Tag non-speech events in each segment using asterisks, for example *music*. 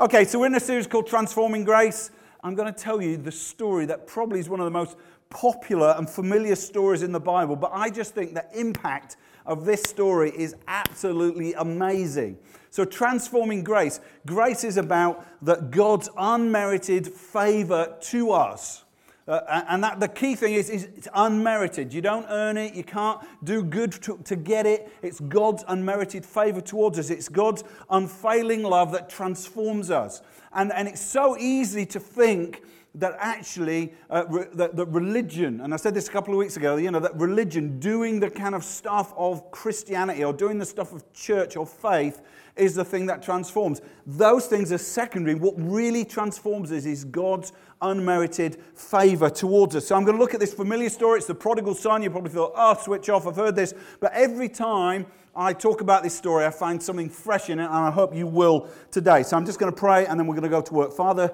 Okay, so we're in a series called Transforming Grace. I'm going to tell you the story that probably is one of the most popular and familiar stories in the Bible, but I just think the impact of this story is absolutely amazing. So, transforming grace. Grace is about that God's unmerited favor to us. Uh, and that the key thing is, is it's unmerited. You don't earn it. You can't do good to, to get it. It's God's unmerited favor towards us. It's God's unfailing love that transforms us. And, and it's so easy to think that actually uh, re- that, that religion, and I said this a couple of weeks ago, you know, that religion, doing the kind of stuff of Christianity or doing the stuff of church or faith, is the thing that transforms. Those things are secondary. What really transforms us is God's unmerited favor towards us. So I'm going to look at this familiar story. It's the prodigal son. You probably thought, oh, switch off, I've heard this. But every time I talk about this story, I find something fresh in it, and I hope you will today. So I'm just going to pray, and then we're going to go to work. Father,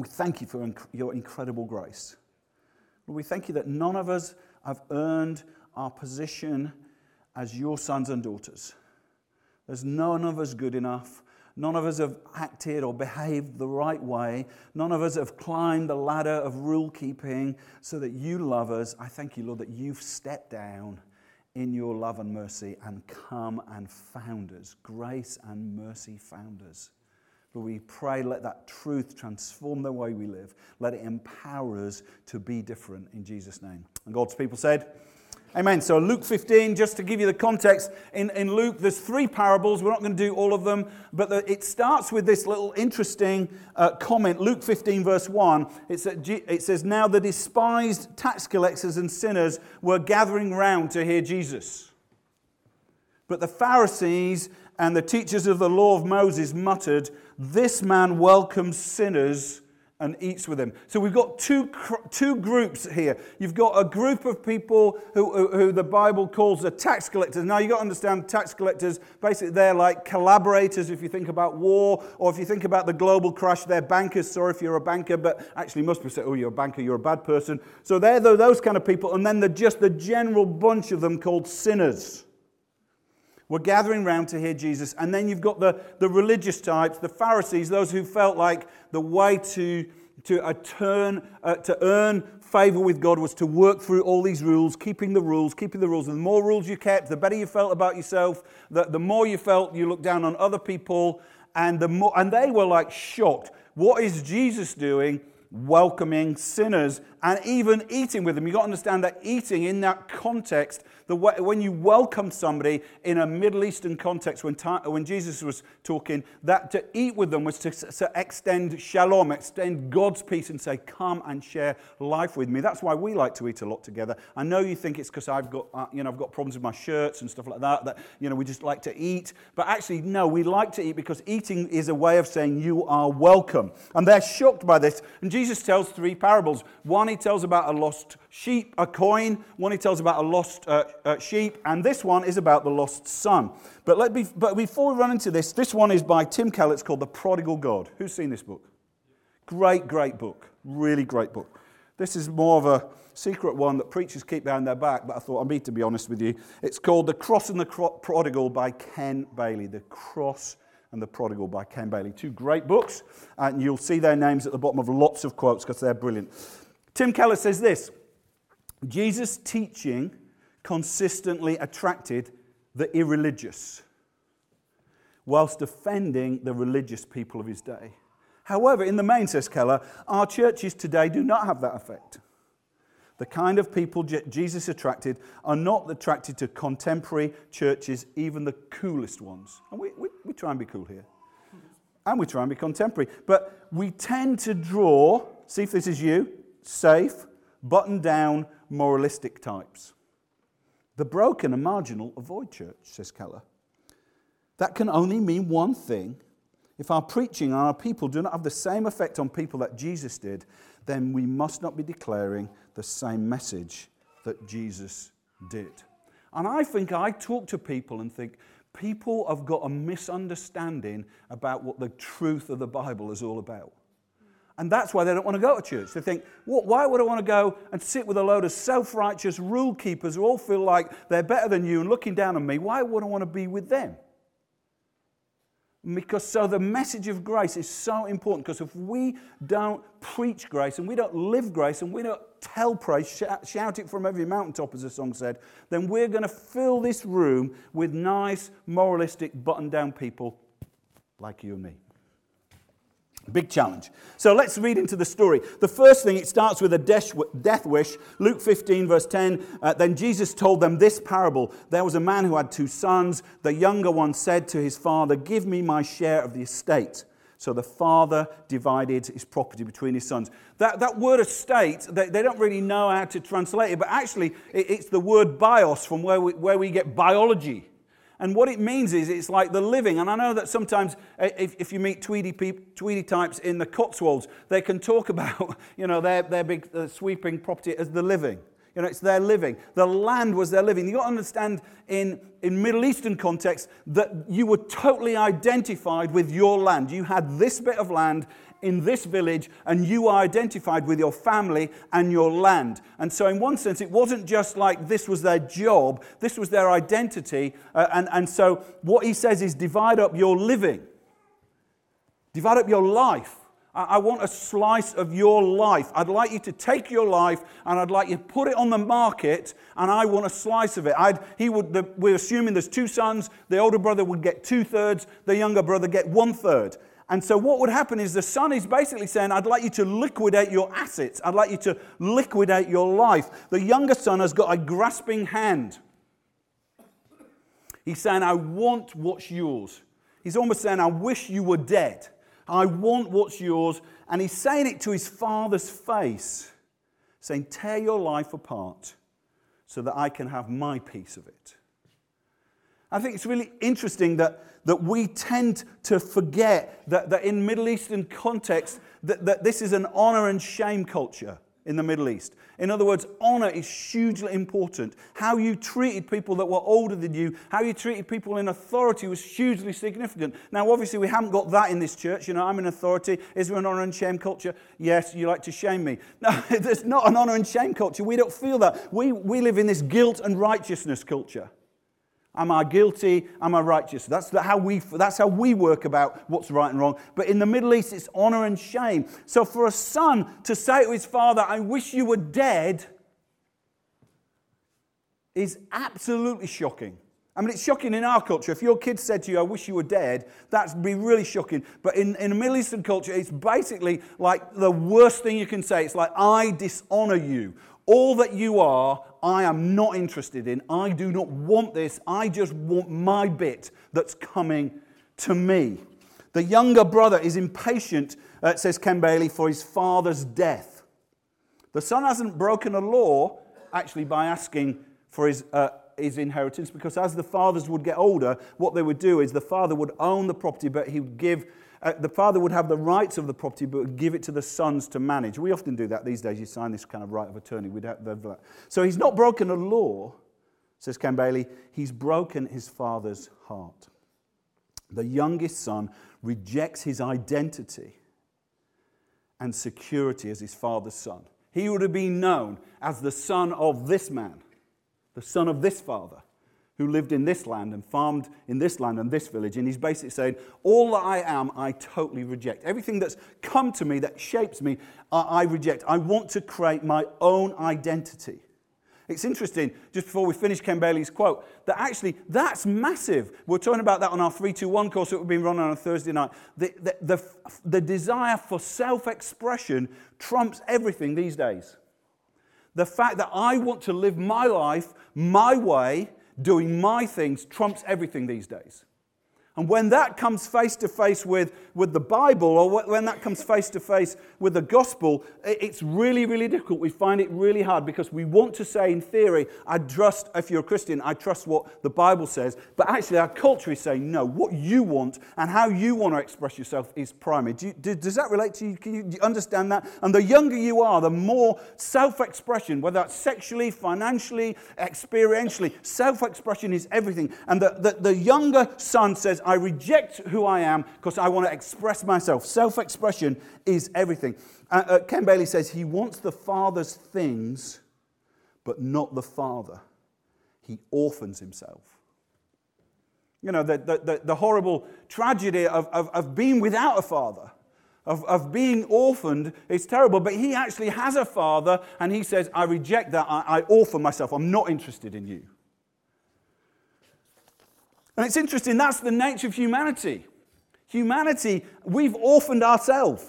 we thank you for inc- your incredible grace. Lord, we thank you that none of us have earned our position as your sons and daughters. There's none of us good enough. None of us have acted or behaved the right way. None of us have climbed the ladder of rule keeping so that you love us. I thank you, Lord, that you've stepped down in your love and mercy and come and found us. Grace and mercy found us. But we pray, let that truth transform the way we live. Let it empower us to be different in Jesus' name. And God's people said, Amen. So, Luke 15, just to give you the context, in, in Luke, there's three parables. We're not going to do all of them, but the, it starts with this little interesting uh, comment. Luke 15, verse 1, it's it says, Now the despised tax collectors and sinners were gathering round to hear Jesus. But the Pharisees and the teachers of the law of Moses muttered, This man welcomes sinners and eats with them. So we've got two, two groups here. You've got a group of people who, who, who the Bible calls the tax collectors. Now you've got to understand tax collectors, basically, they're like collaborators if you think about war, or if you think about the global crash, they're bankers. Sorry if you're a banker, but actually, most people say, oh, you're a banker, you're a bad person. So they're those kind of people. And then they're just the general bunch of them called sinners were gathering round to hear Jesus. And then you've got the, the religious types, the Pharisees, those who felt like the way to, to, uh, turn, uh, to earn favor with God was to work through all these rules, keeping the rules, keeping the rules. And the more rules you kept, the better you felt about yourself, the, the more you felt you looked down on other people. And, the more, and they were like shocked. What is Jesus doing? Welcoming sinners and even eating with them. You've got to understand that eating in that context the way, when you welcome somebody in a Middle Eastern context, when, when Jesus was talking, that to eat with them was to, to extend shalom, extend God's peace, and say, Come and share life with me. That's why we like to eat a lot together. I know you think it's because I've got, uh, you know, I've got problems with my shirts and stuff like that, that, you know, we just like to eat. But actually, no, we like to eat because eating is a way of saying you are welcome. And they're shocked by this. And Jesus tells three parables. One, he tells about a lost sheep, a coin. One, he tells about a lost uh, uh, sheep, and this one is about the lost son. But, let be, but before we run into this, this one is by Tim Keller. It's called The Prodigal God. Who's seen this book? Great, great book. Really great book. This is more of a secret one that preachers keep behind their back, but I thought I'd be to be honest with you. It's called The Cross and the Prodigal by Ken Bailey. The Cross and the Prodigal by Ken Bailey. Two great books, and you'll see their names at the bottom of lots of quotes because they're brilliant. Tim Keller says this Jesus' teaching consistently attracted the irreligious, whilst offending the religious people of his day. However, in the main, says Keller, our churches today do not have that effect. The kind of people Jesus attracted are not attracted to contemporary churches, even the coolest ones. And we, we, we try and be cool here. and we try and be contemporary. But we tend to draw, see if this is you, safe, button down, moralistic types. The broken and marginal avoid church, says Keller. That can only mean one thing. If our preaching and our people do not have the same effect on people that Jesus did, then we must not be declaring the same message that Jesus did. And I think I talk to people and think people have got a misunderstanding about what the truth of the Bible is all about. And that's why they don't want to go to church. They think, well, why would I want to go and sit with a load of self righteous rule keepers who all feel like they're better than you and looking down on me? Why would I want to be with them? Because so the message of grace is so important. Because if we don't preach grace and we don't live grace and we don't tell praise, shout, shout it from every mountaintop, as the song said, then we're going to fill this room with nice, moralistic, button down people like you and me. Big challenge. So let's read into the story. The first thing, it starts with a death wish. Luke 15, verse 10. Uh, then Jesus told them this parable There was a man who had two sons. The younger one said to his father, Give me my share of the estate. So the father divided his property between his sons. That, that word estate, they, they don't really know how to translate it, but actually it, it's the word bios from where we, where we get biology. And what it means is it's like the living. And I know that sometimes if, if you meet Tweedy, peop, Tweedy types in the Cotswolds, they can talk *laughs* about, you know, their, their big uh, sweeping property as the living. You know, it's their living. The land was their living. You've got to understand in, in Middle Eastern context that you were totally identified with your land. You had this bit of land in this village and you are identified with your family and your land. And so, in one sense, it wasn't just like this was their job, this was their identity. Uh, and, and so, what he says is divide up your living, divide up your life. I want a slice of your life. I'd like you to take your life and I'd like you to put it on the market and I want a slice of it. I'd, he would, the, we're assuming there's two sons. The older brother would get two thirds, the younger brother get one third. And so, what would happen is the son is basically saying, I'd like you to liquidate your assets. I'd like you to liquidate your life. The younger son has got a grasping hand. He's saying, I want what's yours. He's almost saying, I wish you were dead. I want what's yours. And he's saying it to his father's face, saying, Tear your life apart so that I can have my piece of it. I think it's really interesting that, that we tend to forget that, that in Middle Eastern context, that, that this is an honor and shame culture in the Middle East. In other words, honor is hugely important. How you treated people that were older than you, how you treated people in authority was hugely significant. Now, obviously, we haven't got that in this church. You know, I'm in authority. Is there an honor and shame culture? Yes, you like to shame me. *laughs* No, there's not an honor and shame culture. We don't feel that. We, we live in this guilt and righteousness culture. Am I guilty? Am I righteous? That's how, we, that's how we work about what's right and wrong. But in the Middle East, it's honor and shame. So for a son to say to his father, I wish you were dead, is absolutely shocking. I mean, it's shocking in our culture. If your kid said to you, I wish you were dead, that'd be really shocking. But in, in a Middle Eastern culture, it's basically like the worst thing you can say. It's like, I dishonor you. All that you are, I am not interested in. I do not want this. I just want my bit that's coming to me. The younger brother is impatient, uh, says Ken Bailey, for his father's death. The son hasn't broken a law, actually, by asking for his, uh, his inheritance, because as the fathers would get older, what they would do is the father would own the property, but he would give uh, the father would have the rights of the property but give it to the sons to manage. We often do that these days. You sign this kind of right of attorney. We'd have that. So he's not broken a law, says Ken Bailey. He's broken his father's heart. The youngest son rejects his identity and security as his father's son. He would have been known as the son of this man, the son of this father who lived in this land and farmed in this land and this village. And he's basically saying, All that I am, I totally reject. Everything that's come to me, that shapes me, I reject. I want to create my own identity. It's interesting, just before we finish Ken Bailey's quote, that actually that's massive. We're talking about that on our 321 course that we've been running on a Thursday night. The, the, the, the desire for self expression trumps everything these days. The fact that I want to live my life my way doing my things trumps everything these days. And when that comes face to face with, with the Bible, or when that comes face to face with the gospel, it's really, really difficult. We find it really hard because we want to say, in theory, I trust, if you're a Christian, I trust what the Bible says. But actually, our culture is saying, no, what you want and how you want to express yourself is primary. Do you, do, does that relate to you? Can you, you understand that? And the younger you are, the more self expression, whether that's sexually, financially, experientially, self expression is everything. And the, the, the younger son says, I reject who I am because I want to express myself. Self expression is everything. Uh, uh, Ken Bailey says he wants the father's things, but not the father. He orphans himself. You know, the, the, the horrible tragedy of, of, of being without a father. Of, of, being orphaned is terrible, but he actually has a father and he says, I reject that. I, I orphan myself. I'm not interested in you. And it's interesting, that's the nature of humanity. Humanity, we've orphaned ourselves.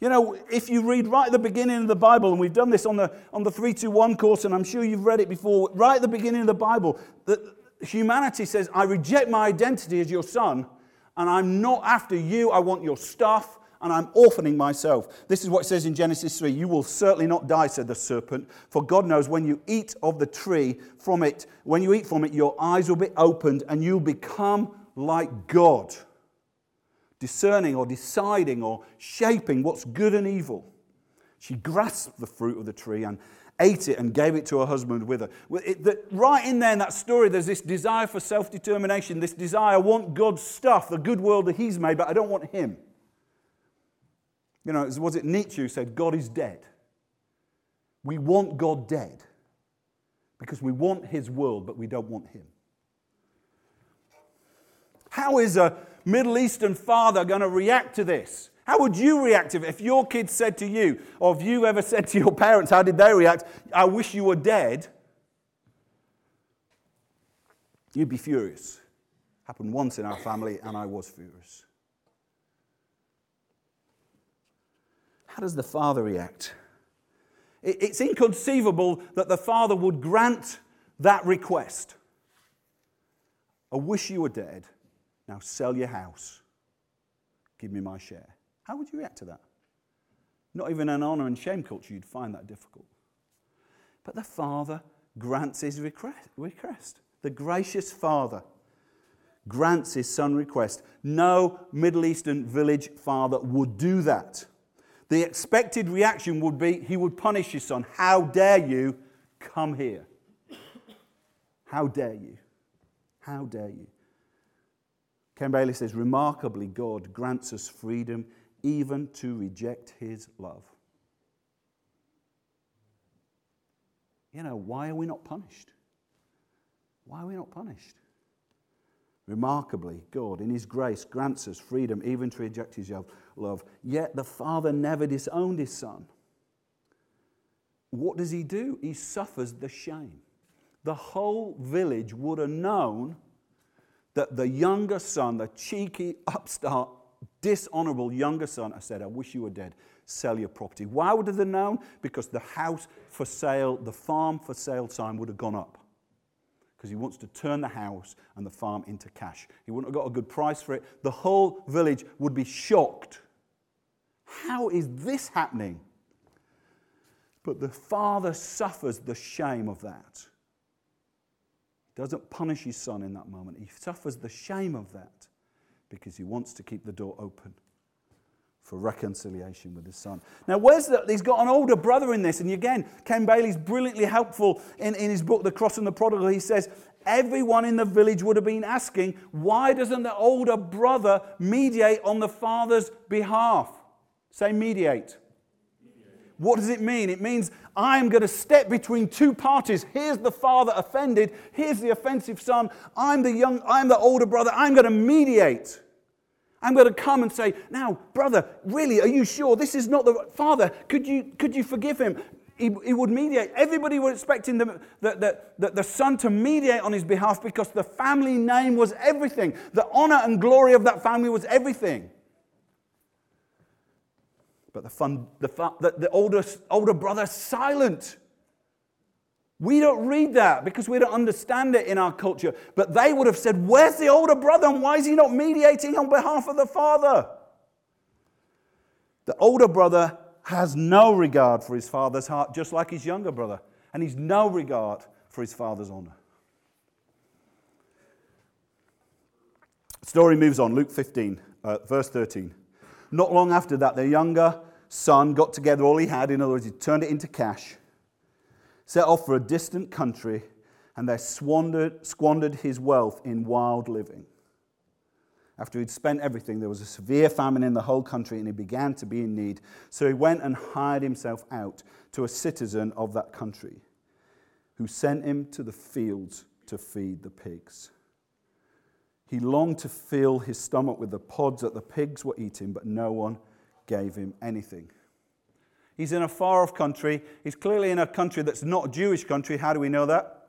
You know, if you read right at the beginning of the Bible, and we've done this on the, on the 321 course, and I'm sure you've read it before, right at the beginning of the Bible, that humanity says, I reject my identity as your son, and I'm not after you. I want your stuff and I'm orphaning myself. This is what it says in Genesis 3 You will certainly not die, said the serpent, for God knows when you eat of the tree from it, when you eat from it, your eyes will be opened and you'll become like God, discerning or deciding or shaping what's good and evil. She grasped the fruit of the tree and ate it and gave it to her husband with her. Right in there in that story, there's this desire for self determination, this desire, I want God's stuff, the good world that He's made, but I don't want Him. You know, was it Nietzsche who said, God is dead? We want God dead because we want his world, but we don't want him. How is a Middle Eastern father going to react to this? How would you react if, your kids said to you, or if you ever *laughs* said to your parents, how did they react? I wish you were dead. You'd be furious. Happened once in our family, and I was furious. How does the father react? It's inconceivable that the father would grant that request. I wish you were dead. Now sell your house. Give me my share. How would you react to that? Not even an honor and shame culture, you'd find that difficult. But the father grants his request. The gracious father grants his son request. No Middle Eastern village father would do that. The expected reaction would be he would punish his son. How dare you come here? How dare you? How dare you? Ken Bailey says, remarkably, God grants us freedom even to reject his love. You know, why are we not punished? Why are we not punished? Remarkably, God, in His grace, grants us freedom even to reject His love. Yet the Father never disowned His Son. What does He do? He suffers the shame. The whole village would have known that the younger son, the cheeky, upstart, dishonorable younger son, I said, I wish you were dead. Sell your property. Why would they have known? Because the house for sale, the farm for sale sign would have gone up because he wants to turn the house and the farm into cash. He wouldn't have got a good price for it. The whole village would be shocked. How is this happening? But the father suffers the shame of that. He doesn't punish his son in that moment. He suffers the shame of that because he wants to keep the door open for reconciliation with his son. Now, where's the, he's got an older brother in this, and again, Ken Bailey's brilliantly helpful in, in his book, The Cross and the Prodigal. He says, Everyone in the village would have been asking, why doesn't the older brother mediate on the father's behalf? Say, mediate. What does it mean? It means I'm going to step between two parties. Here's the father offended. Here's the offensive son. I'm the young, I'm the older brother. I'm going to mediate. I'm going to come and say, Now, brother, really, are you sure this is not the father? Could you, could you forgive him? He, he would mediate. Everybody was expecting the, the, the, the, son to mediate on his behalf because the family name was everything. The honor and glory of that family was everything. But the, fun, the, the, the older, older brother silent. We don't read that because we don't understand it in our culture. But they would have said, Where's the older brother and why is he not mediating on behalf of the father? The older brother has no regard for his father's heart, just like his younger brother, and he's no regard for his father's honor. Story moves on, Luke 15, uh, verse 13. Not long after that, the younger son got together all he had, in other words, he turned it into cash set off for a distant country, and there squandered, squandered his wealth in wild living. After he'd spent everything, there was a severe famine in the whole country, and he began to be in need. So he went and hired himself out to a citizen of that country, who sent him to the fields to feed the pigs. He longed to fill his stomach with the pods that the pigs were eating, but no one gave him anything. He's in a far off country. He's clearly in a country that's not a Jewish country. How do we know that?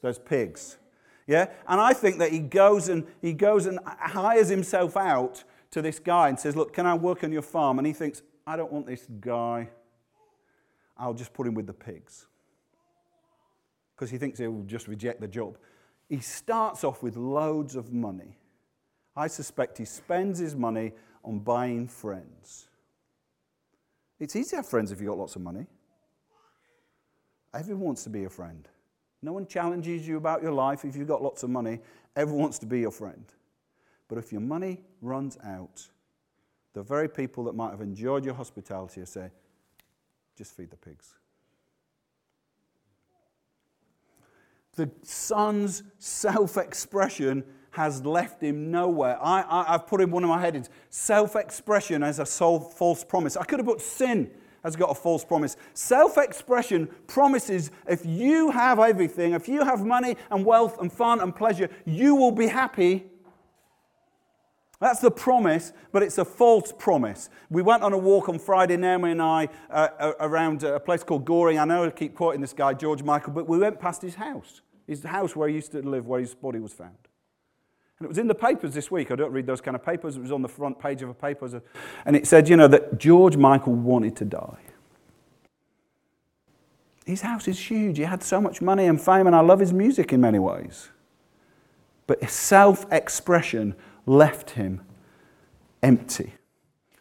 There's pigs. Yeah? And I think that he goes and he goes and hires himself out to this guy and says, Look, can I work on your farm? And he thinks, I don't want this guy. I'll just put him with the pigs. Because he thinks he'll just reject the job. He starts off with loads of money. I suspect he spends his money on buying friends. It's easy to have friends if you've got lots of money. Everyone wants to be a friend. No one challenges you about your life if you've got lots of money. Everyone wants to be your friend. But if your money runs out, the very people that might have enjoyed your hospitality will say, just feed the pigs. The son's self expression has left him nowhere. I, have put in one of my headings self expression as a false promise. I could have put sin has got a false promise. Self expression promises if you have everything, if you have money and wealth and fun and pleasure, you will be happy. That's the promise, but it's a false promise. We went on a walk on Friday, Naomi and I, uh, around a place called Goring. I know I keep quoting this guy, George Michael, but we went past his house, his house where he used to live, where his body was found. And it was in the papers this week. I don't read those kind of papers. It was on the front page of a paper. And it said, you know, that George Michael wanted to die. His house is huge. He had so much money and fame, and I love his music in many ways. But his self expression left him empty.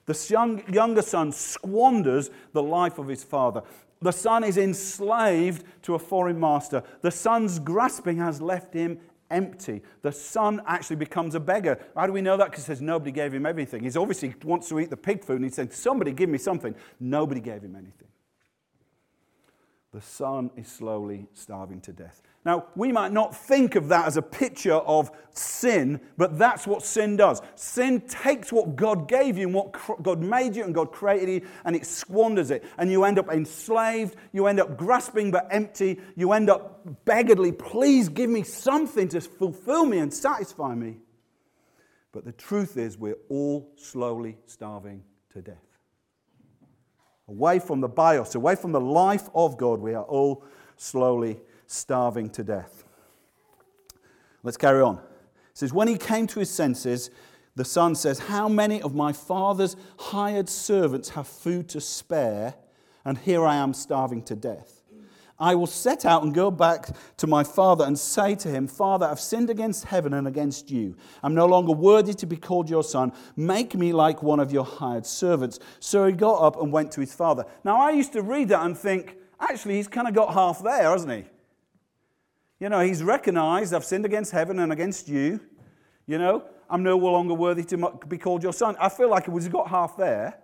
The young, younger son squanders the life of his father. The son is enslaved to a foreign master. The son's grasping has left him empty. The son actually becomes a beggar. How do we know that? Because says nobody gave him everything. He's obviously wants to eat the pig food and he said, Somebody give me something. Nobody gave him anything. The son is slowly starving to death. Now, we might not think of that as a picture of sin, but that's what sin does. Sin takes what God gave you and what God made you and God created you, and it squanders it. And you end up enslaved, you end up grasping but empty, you end up beggarly. Please give me something to fulfill me and satisfy me. But the truth is, we're all slowly starving to death. Away from the bios, away from the life of God, we are all slowly starving to death. Let's carry on. It says, When he came to his senses, the son says, How many of my father's hired servants have food to spare, and here I am starving to death? I will set out and go back to my father and say to him, Father, I've sinned against heaven and against you. I'm no longer worthy to be called your son. Make me like one of your hired servants. So he got up and went to his father. Now, I used to read that and think, actually, he's kind of got half there, hasn't he? You know, he's recognized, I've sinned against heaven and against you. You know, I'm no longer worthy to be called your son. I feel like he's got half there.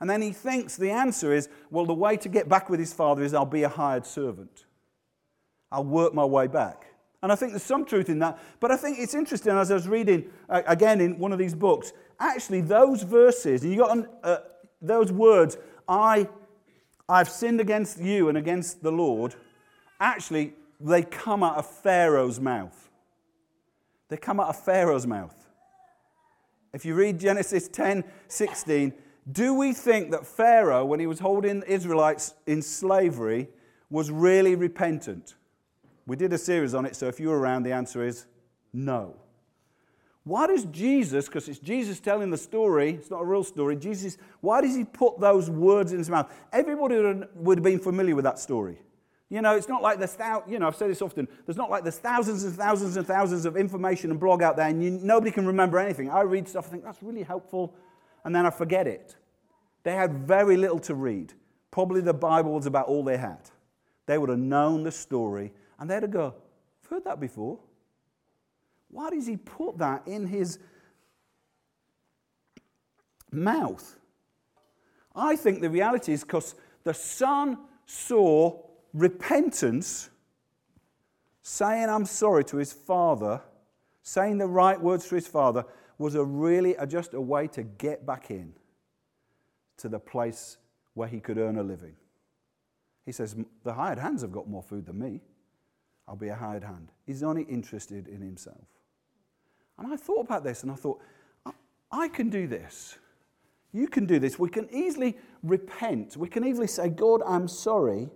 And then he thinks the answer is, well, the way to get back with his father is I'll be a hired servant. I'll work my way back. And I think there's some truth in that. But I think it's interesting as I was reading uh, again in one of these books, actually, those verses, and you got uh, those words, I, I've sinned against you and against the Lord, actually, they come out of Pharaoh's mouth. They come out of Pharaoh's mouth. If you read Genesis 10 16, do we think that Pharaoh, when he was holding Israelites in slavery, was really repentant? We did a series on it, so if you were around, the answer is no. Why does Jesus, because it's Jesus telling the story, it's not a real story, Jesus, why does he put those words in his mouth? Everybody would have been familiar with that story. You know, it's not like there's, thou- you know, I've said this often, there's not like there's thousands and thousands and thousands of information and blog out there and you, nobody can remember anything. I read stuff, I think that's really helpful, and then I forget it. They had very little to read. Probably the Bible was about all they had. They would have known the story and they'd have go, I've heard that before. Why does he put that in his mouth? I think the reality is because the son saw repentance, saying I'm sorry to his father, saying the right words to his father, was a really a, just a way to get back in to the place where he could earn a living. He says, The hired hands have got more food than me. I'll be a hired hand. He's only interested in himself. And I thought about this and I thought, I can do this. You can do this. We can easily repent. We can easily say, God, I'm sorry.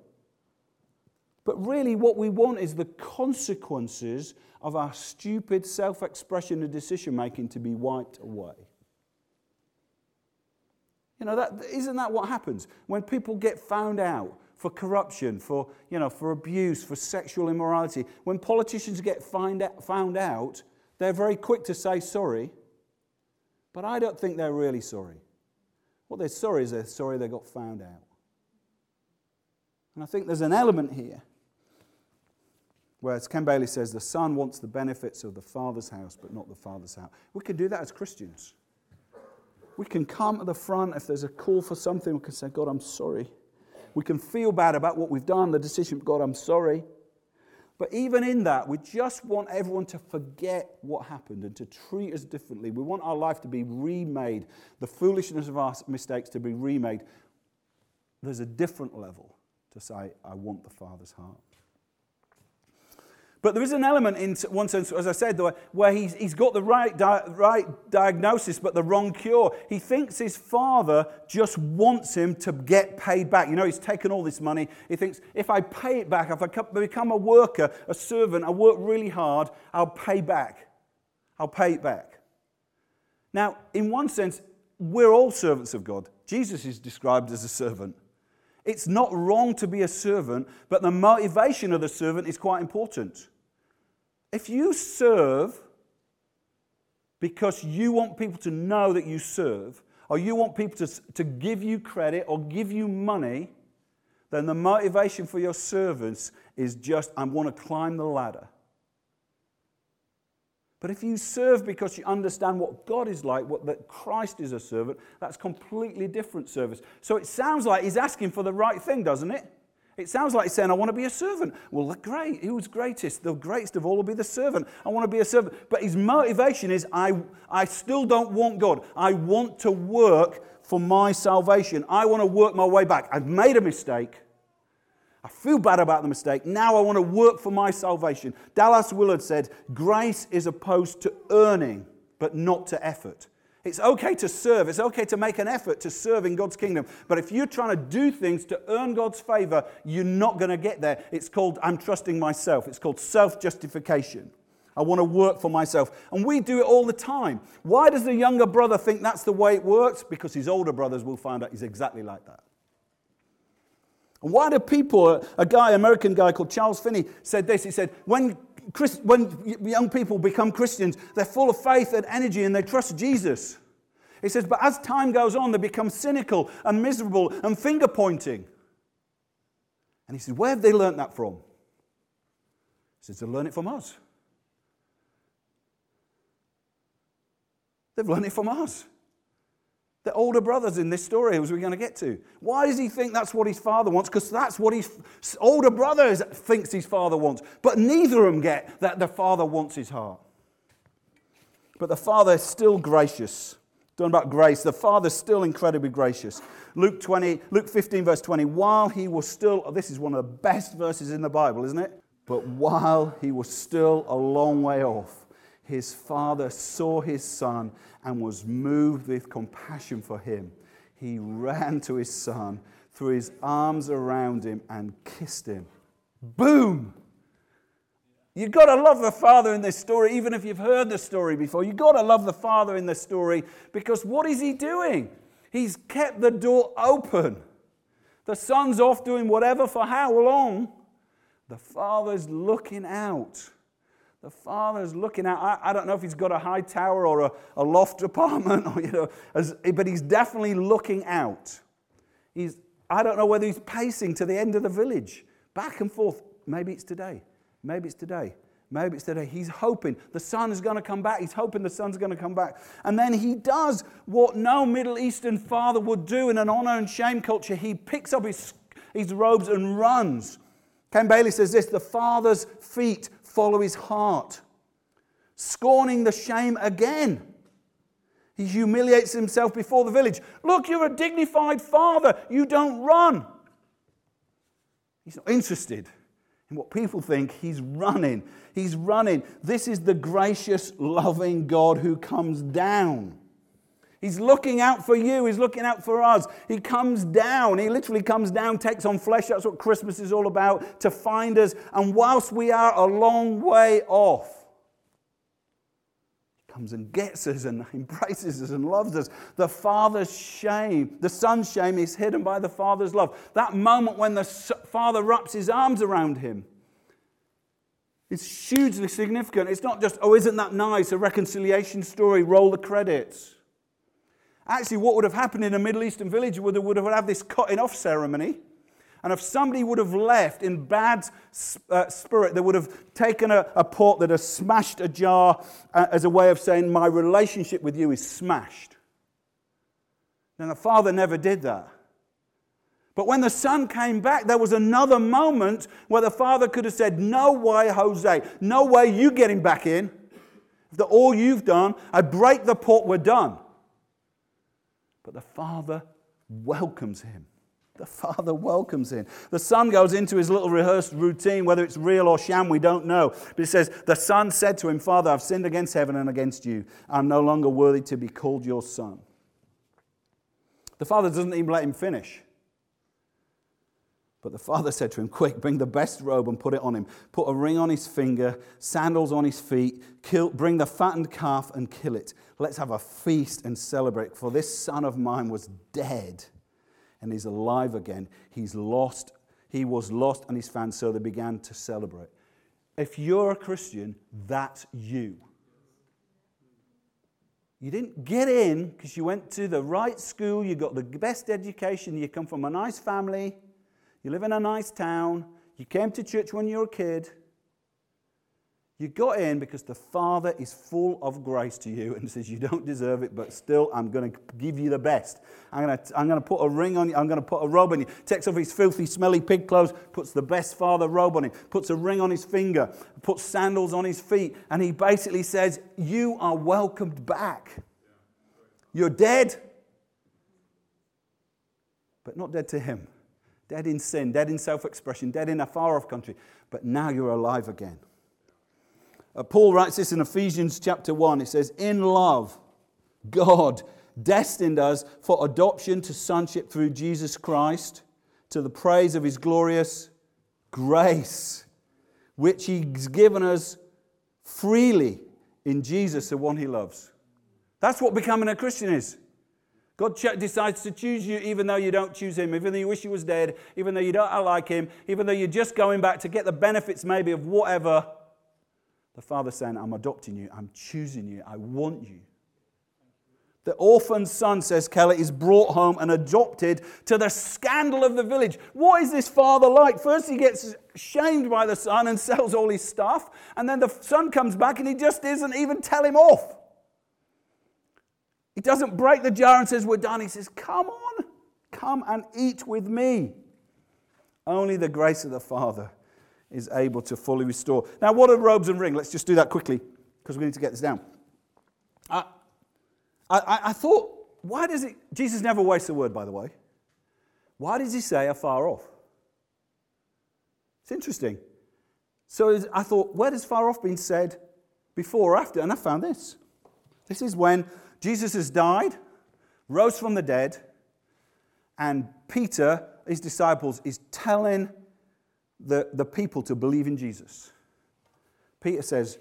But really, what we want is the consequences of our stupid self expression and decision making to be wiped away. You know, that, isn't that what happens? When people get found out for corruption, for, you know, for abuse, for sexual immorality, when politicians get find out, found out, they're very quick to say sorry, but I don't think they're really sorry. What they're sorry is they're sorry they got found out. And I think there's an element here where, as Ken Bailey says, the son wants the benefits of the father's house, but not the father's house. We can do that as Christians. We can come at the front if there's a call for something, we can say, God, I'm sorry. We can feel bad about what we've done, the decision, God, I'm sorry. But even in that, we just want everyone to forget what happened and to treat us differently. We want our life to be remade, the foolishness of our mistakes to be remade. There's a different level to say, I want the Father's heart. But there is an element in one sense, as I said, where he's, he's got the right, di- right diagnosis but the wrong cure. He thinks his father just wants him to get paid back. You know, he's taken all this money. He thinks, if I pay it back, if I become a worker, a servant, I work really hard, I'll pay back. I'll pay it back. Now, in one sense, we're all servants of God. Jesus is described as a servant. It's not wrong to be a servant, but the motivation of the servant is quite important. If you serve because you want people to know that you serve, or you want people to, to give you credit or give you money, then the motivation for your servants is just, I want to climb the ladder. But if you serve because you understand what God is like, what, that Christ is a servant, that's completely different service. So it sounds like he's asking for the right thing, doesn't it? It sounds like he's saying, I want to be a servant. Well, great. Who's greatest? The greatest of all will be the servant. I want to be a servant. But his motivation is, I, I still don't want God. I want to work for my salvation. I want to work my way back. I've made a mistake. I feel bad about the mistake. Now I want to work for my salvation. Dallas Willard said, Grace is opposed to earning, but not to effort. It's okay to serve. It's okay to make an effort to serve in God's kingdom. But if you're trying to do things to earn God's favor, you're not going to get there. It's called I'm trusting myself. It's called self justification. I want to work for myself. And we do it all the time. Why does the younger brother think that's the way it works? Because his older brothers will find out he's exactly like that. Why do people, a guy, American guy called Charles Finney, said this. He said, when, when young people become Christians, they're full of faith and energy and they trust Jesus. He says, but as time goes on, they become cynical and miserable and finger pointing. And he said, where have they learned that from? He says, they learn it from us. They've learned it from us the older brothers in this story, as we're going to get to. Why does he think that's what his father wants? Because that's what his older brother thinks his father wants. But neither of them get that the father wants his heart. But the father is still gracious. Talking about grace, the father's still incredibly gracious. Luke 20, Luke 15, verse 20. While he was still, this is one of the best verses in the Bible, isn't it? But while he was still a long way off, his father saw his son and was moved with compassion for him. He ran to his son, threw his arms around him, and kissed him. Boom! You've got to love the Father in this story, even if you've heard the story before. You've got to love the Father in this story because what is he doing? He's kept the door open. The son's off doing whatever for how long? The Father's looking out. The Father's looking out. I, I, don't know if he's got a high tower or a, a loft *laughs* apartment, or, you know, as, but he's definitely looking out. He's, I don't know whether he's pacing to the end of the village, back and forth. Maybe it's today. Maybe it's today. Maybe it's today. He's hoping the son is going to come back. He's hoping the son's going to come back. And then he does what no Middle Eastern father would do in an honor and shame culture. He picks up his, his robes and runs. Ken Bailey says this the father's feet follow his heart, scorning the shame again. He humiliates himself before the village. Look, you're a dignified father. You don't run. He's not interested in what people think. He's running. He's running. This is the gracious, loving God who comes down. He's looking out for you. He's looking out for us. He comes down. He literally comes down, takes on flesh. That's what Christmas is all about to find us. And whilst we are a long way off, He comes and gets us and *laughs* embraces us and loves us. The Father's shame, the Son's shame is hidden by the Father's love. That moment when the Father wraps his arms around him it's hugely significant. It's not just, oh, isn't that nice? A reconciliation story, roll the credits. Actually, what would have happened in a Middle Eastern village would have, would have had this cutting off ceremony. And if somebody would have left in bad uh, spirit, they would have taken a, a pot that has smashed a jar uh, as a way of saying, My relationship with you is smashed. And the father never did that. But when the son came back, there was another moment where the father could have said, No way, Jose. No way you getting back in. After all you've done, I break the pot, we're done. But the father welcomes him. The father welcomes him. The son goes into his little rehearsed routine, whether it's real or sham, we don't know. But he says, The son said to him, Father, I've sinned against heaven and against you. I'm no longer worthy to be called your son. The father doesn't even let him finish. But the father said to him, Quick, bring the best robe and put it on him. Put a ring on his finger, sandals on his feet. Kill, bring the fattened calf and kill it. Let's have a feast and celebrate. For this son of mine was dead and he's alive again. He's lost. He was lost and he's found. So they began to celebrate. If you're a Christian, that's you. You didn't get in because you went to the right school, you got the best education, you come from a nice family you live in a nice town, you came to church when you were a kid. You got in because the Father is full of grace to you and *laughs* says, You don't deserve it, but still, I'm going to give you the best. I'm going to, I'm going to put a ring on you. I'm going to put a robe on you. Takes off his filthy, smelly pig clothes, puts the best Father robe on him, puts a ring on his finger, puts sandals on his feet, and he basically says, You are welcomed back. You're dead, but not dead to him dead in sin, dead in self expression, dead in a far off country, but now you're alive again. Uh, Paul writes this in Ephesians chapter 1. It says, In love, God destined us for adoption to sonship through Jesus Christ to the praise of his glorious grace, which he's given us freely in Jesus, the one he loves. That's what becoming a Christian is. God decides to choose you even though you don't choose him, even though you wish he was dead, even though you don't like him, even though you're just going back to get the benefits maybe of whatever. The Father's saying, I'm adopting you, I'm choosing you, I want you. The orphan son, says Keller, is brought home and adopted to the scandal of the village. What is this father like? First, he gets shamed by the son and sells all his stuff, and then the son comes back and he just doesn't even tell him off. He doesn't break the jar and says, We're done. He says, Come on, come and eat with me. Only the grace of the Father is able to fully restore. Now, what are robes and ring? Let's just do that quickly because we need to get this down. Uh, I, I, I thought, why does it, Jesus never wastes a word, by the way. Why does he say afar off? It's interesting. So I thought, where does far off been said before or after? And I found this. This is when Jesus has died, rose from the dead, and Peter, his disciples, is telling the, the people to believe in Jesus. Peter says,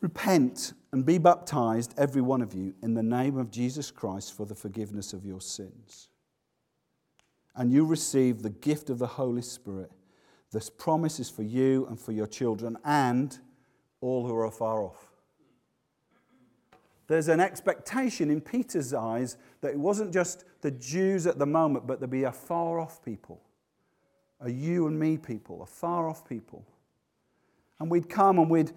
Repent and be baptized, every one of you, in the name of Jesus Christ for the forgiveness of your sins. And you receive the gift of the Holy Spirit. This promise is for you and for your children and all who are far off. There's an expectation in Peter's eyes that it wasn't just the Jews at the moment, but there'd be a far off people, a you and me people, a far off people. And we'd come and we'd,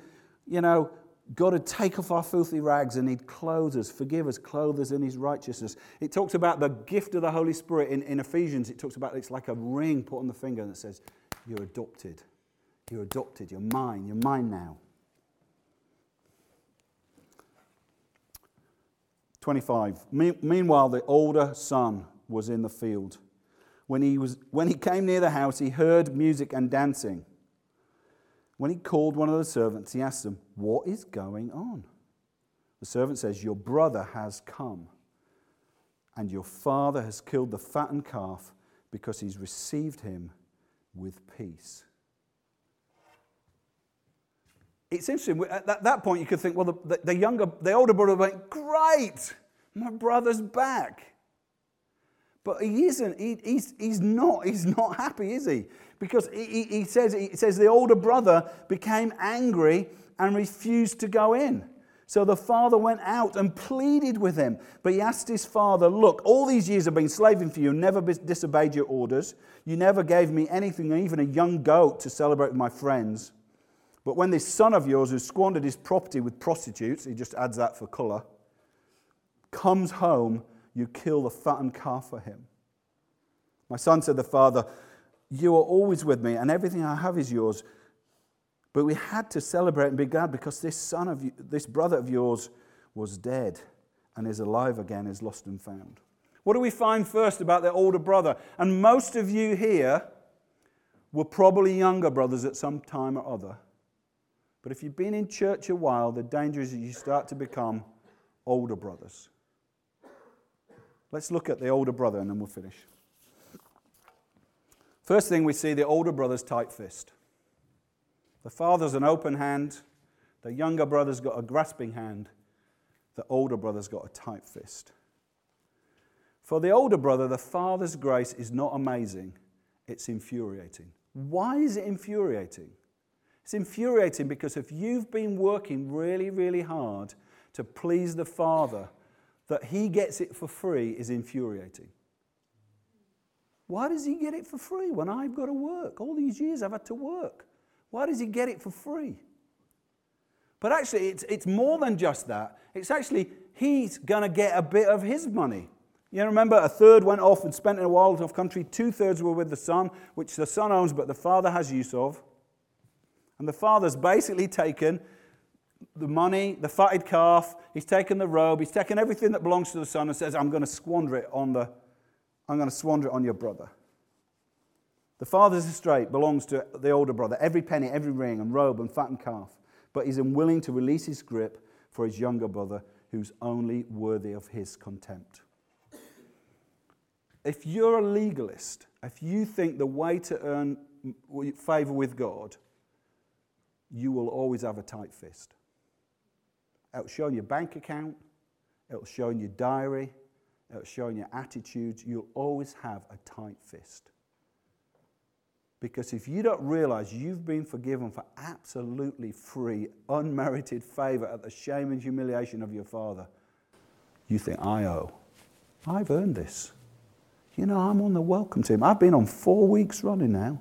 you know, God would take off our filthy rags and He'd clothe us, forgive us, clothe us in His righteousness. It talks about the gift of the Holy Spirit in, in Ephesians. It talks about it's like a ring put on the finger that says, You're adopted. You're adopted. You're mine. You're mine now. 25. meanwhile, the older son was in the field. When he, was, when he came near the house, he heard music and dancing. When he called one of the servants, he asked them, What is going on? The servant says, Your brother has come, and your father has killed the fattened calf because he's received him with peace. It's interesting. At that point, you could think, well, the, the, younger, the older brother went, Great, my brother's back. But he isn't. He, he's, he's, not, he's not happy, is he? Because he, he, says, he says the older brother became angry and refused to go in. So the father went out and pleaded with him. But he asked his father, Look, all these years I've been slaving for you, never disobeyed your orders. You never gave me anything, even a young goat, to celebrate with my friends. But when this son of yours, who squandered his property with prostitutes, he just adds that for colour, comes home you kill the fattened calf for him. My son said, The father, You are always with me, and everything I have is yours. But we had to celebrate and be glad because this son of you, this brother of yours was dead and is alive again, is lost and found. What do we find first about their older brother? And most of you here were probably younger brothers at some time or other. But if you've been in church a while, the danger is that you start to become older brothers. Let's look at the older brother and then we'll finish. First thing we see the older brother's tight fist. The father's an open hand, the younger brother's got a grasping hand, the older brother's got a tight fist. For the older brother, the father's grace is not amazing, it's infuriating. Why is it infuriating? It's infuriating because if you've been working really, really hard to please the father, that he gets it for free is infuriating. Why does he get it for free when I've got to work? All these years I've had to work. Why does he get it for free? But actually, it's, it's more than just that. It's actually, he's going to get a bit of his money. You remember, a third went off and spent in a wild off country. Two thirds were with the son, which the son owns, but the father has use of. And the father's basically taken the money, the fatted calf, he's taken the robe, he's taken everything that belongs to the son and says, I'm going to squander it on the, I'm going to squander it on your brother. The father's estate belongs to the older brother, every penny, every ring, and robe and fattened calf. But he's unwilling to release his grip for his younger brother, who's only worthy of his contempt. If you're a legalist, if you think the way to earn mm, favor with God, you will always have a tight fist. It'll show in your bank account, it'll show in your diary, it'll show in your attitudes. You'll always have a tight fist. Because if you don't realize you've been forgiven for absolutely free, unmerited favor at the shame and humiliation of your Father, you think, I owe. I've earned this. You know, I'm on the welcome team. I've been on four weeks running now.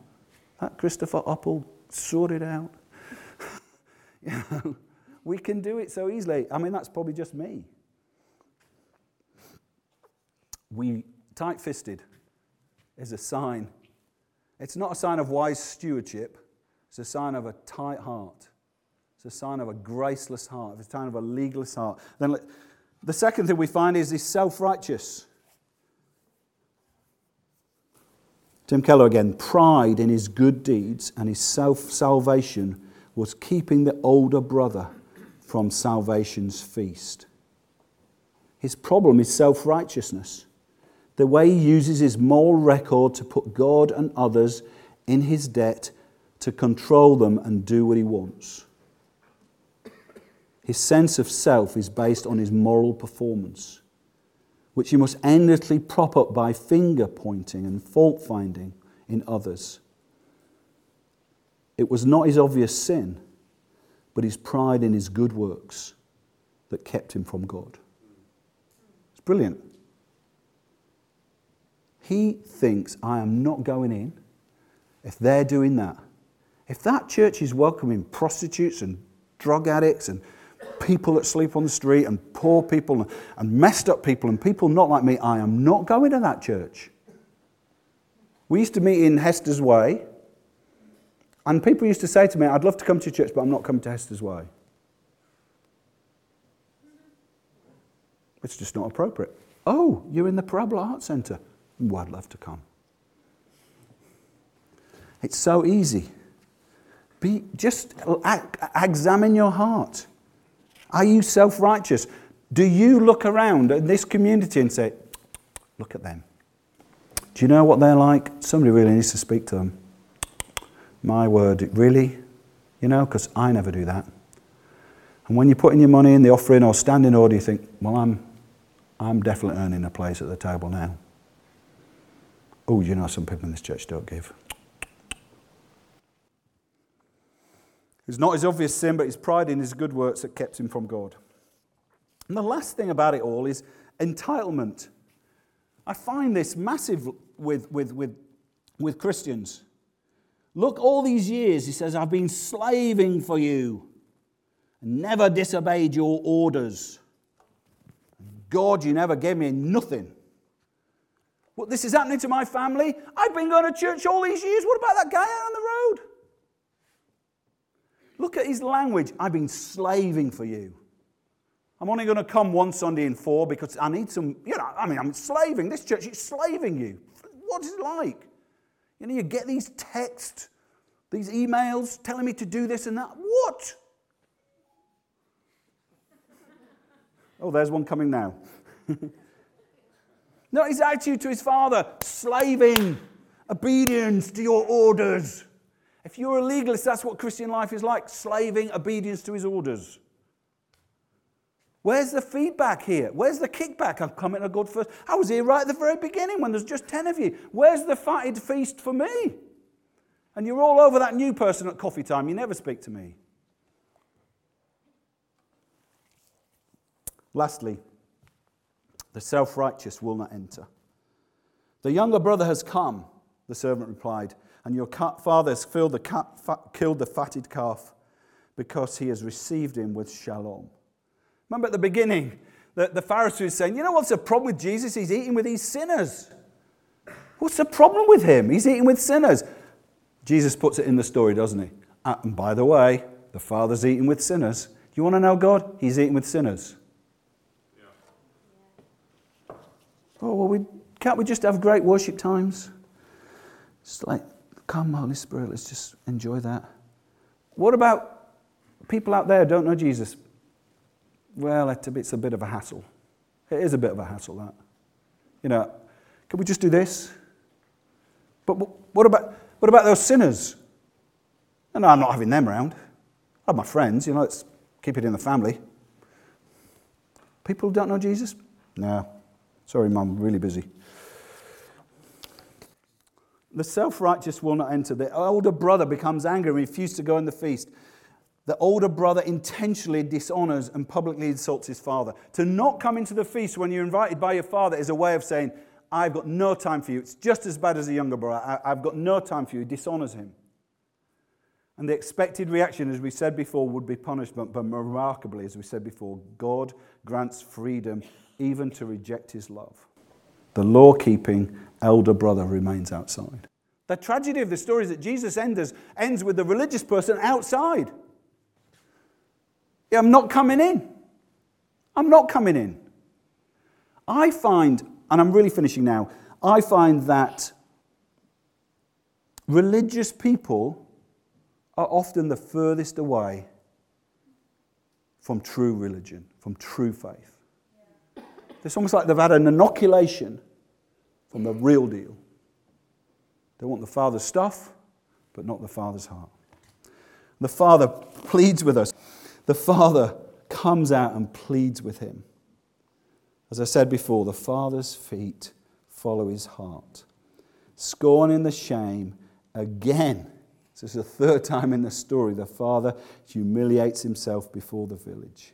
That Christopher Uppel sorted out. *laughs* we can do it so easily. I mean, that's probably just me. We tight fisted is a sign. It's not a sign of wise stewardship, it's a sign of a tight heart. It's a sign of a graceless heart, it's a sign of a legalist heart. Then the second thing we find is he's self righteous. Tim Keller again, pride in his good deeds and his self salvation was keeping the older brother from salvation's feast. His problem is self righteousness, the way he uses his moral record to put God and others in his debt to control them and do what he wants. His sense of self is based on his moral performance, which he must endlessly prop up by finger pointing and fault finding in others. It was not his obvious sin, but his pride in his good works that kept him from God. It's brilliant. He thinks, I am not going in if they're doing that. If that church is welcoming prostitutes and drug addicts and people that sleep on the street and poor people and messed up people and people not like me, I am not going to that church. We used to meet in Hester's Way, and people used to say to me, I'd love to come to church, but I'm not coming to Hester's Way. It's just not appropriate. Oh, you're in the Parabola Art Centre. Well, I'd love to come. It's so easy. Be, just examine your heart. Are you self righteous? Do you look around at this community and say, look at them? Do you know what they're like? Somebody really needs to speak to them. My word, really? You know, because I never do that. And when you're putting your money in the offering or standing order, you think, well, I'm, I'm definitely earning a place at the table now. Oh, you know, some people in this church don't give. It's not his obvious sin, but his pride in his good works that kept him from God. And the last thing about it all is entitlement. I find this massive with, with, with, with Christians. Look, all these years, he says, I've been slaving for you never disobeyed your orders. God, you never gave me nothing. What this is happening to my family? I've been going to church all these years. What about that guy out on the road? Look at his language. I've been slaving for you. I'm only going to come one Sunday in four because I need some, you know, I mean, I'm slaving. This church is slaving you. What is it like? You know, you get these texts, these emails telling me to do this and that. What? Oh, there's one coming now. *laughs* no, his attitude to his father slaving, obedience to your orders. If you're a legalist, that's what Christian life is like slaving, obedience to his orders. Where's the feedback here? Where's the kickback? I'm coming to God first. I was here right at the very beginning when there's just 10 of you. Where's the fatted feast for me? And you're all over that new person at coffee time. You never speak to me. Lastly, the self righteous will not enter. The younger brother has come, the servant replied, and your father has killed the fatted calf because he has received him with shalom. Remember at the beginning, the, the Pharisees saying, You know what's the problem with Jesus? He's eating with these sinners. What's the problem with him? He's eating with sinners. Jesus puts it in the story, doesn't he? Uh, and by the way, the Father's eating with sinners. You want to know God? He's eating with sinners. Yeah. Oh, well, we, can't we just have great worship times? It's like, come, Holy Spirit, let's just enjoy that. What about people out there who don't know Jesus? Well, it's a bit of a hassle. It is a bit of a hassle, that. You know, can we just do this? But what about, what about those sinners? No, I'm not having them around. I have my friends, you know, let's keep it in the family. People don't know Jesus? No. Sorry, Mum, really busy. The self righteous will not enter. The older brother becomes angry and refuses to go in the feast the older brother intentionally dishonors and publicly insults his father. To not come into the feast when you're invited by your father is a way of saying, I've got no time for you. It's just as bad as a younger brother. I, have got no time for you. He dishonors him. And the expected reaction, as we said before, would be punishment. But remarkably, as we said before, God grants freedom even to reject his love. The law keeping elder brother remains outside. The tragedy of the story is that Jesus ends, ends with the religious person outside. I'm not coming in. I'm not coming in. I find, and I'm really finishing now, I find that religious people are often the furthest away from true religion, from true faith. It's almost like they've had an inoculation from the real deal. They want the Father's stuff, but not the Father's heart. The Father pleads with us the father comes out and pleads with him. As I said before, the father's feet follow his heart. Scorning the shame, again This is the third time in the story the father humiliates himself before the village.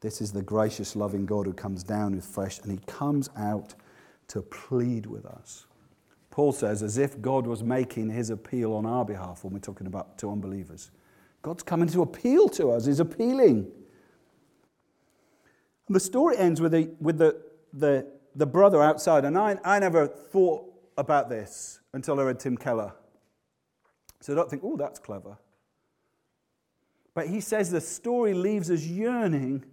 This is the gracious, loving God who comes down with flesh, and he comes out to plead with us. Paul says, as if God was making his appeal on our behalf when we're talking about to unbelievers. God's coming to appeal to us, he's appealing. And the story ends with, the, with the, the, the brother outside, and I, I never thought about this until I read Tim Keller. So I don't think, oh, that's clever. But he says the story leaves us yearning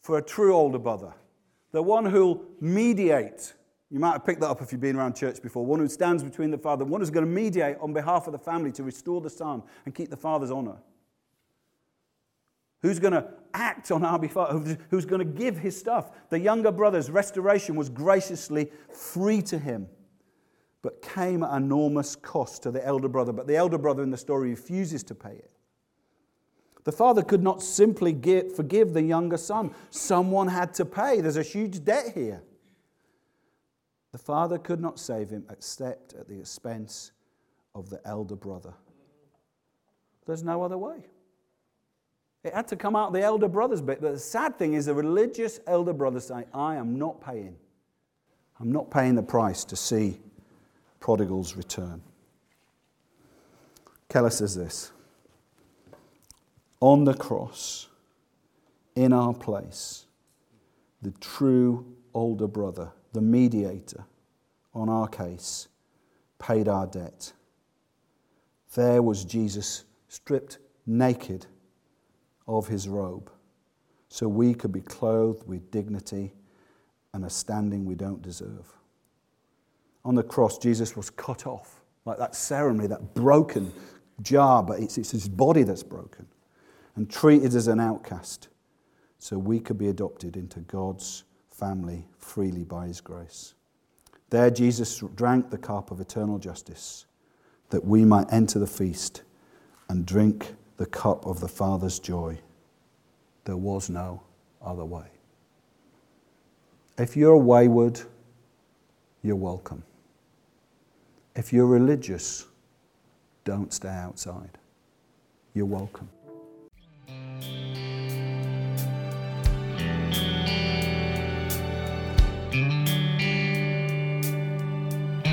for a true older brother, the one who'll mediate. You might have picked that up if you've been around church before. One who stands between the father, one who's going to mediate on behalf of the family to restore the son and keep the father's honor. Who's going to act on our behalf? Who's going to give his stuff? The younger brother's restoration was graciously free to him but came at enormous cost to the elder brother. But the elder brother in the story refuses to pay it. The father could not simply give, forgive the younger son. Someone had to pay. There's a huge debt here. The father could not save him except at the expense of the elder brother. There's no other way. It had to come out the elder brother's bit. But the sad thing is, the religious elder brother saying, I am not paying. I'm not paying the price to see prodigal's return. Keller says this On the cross, in our place, the true older brother, the mediator on our case, paid our debt. There was Jesus stripped naked of his robe so we could be clothed with dignity and a standing we don't deserve on the cross, Jesus was cut off. Like that ceremony, that broken jar, but it's, it's his body that's broken. And treated as an outcast so we could be adopted into God's family freely by his grace. There, Jesus drank the cup of eternal justice that we might enter the feast and drink the cup of the Father's joy. There was no other way. If you're wayward, you're welcome. If you're religious, don't stay outside. You're welcome.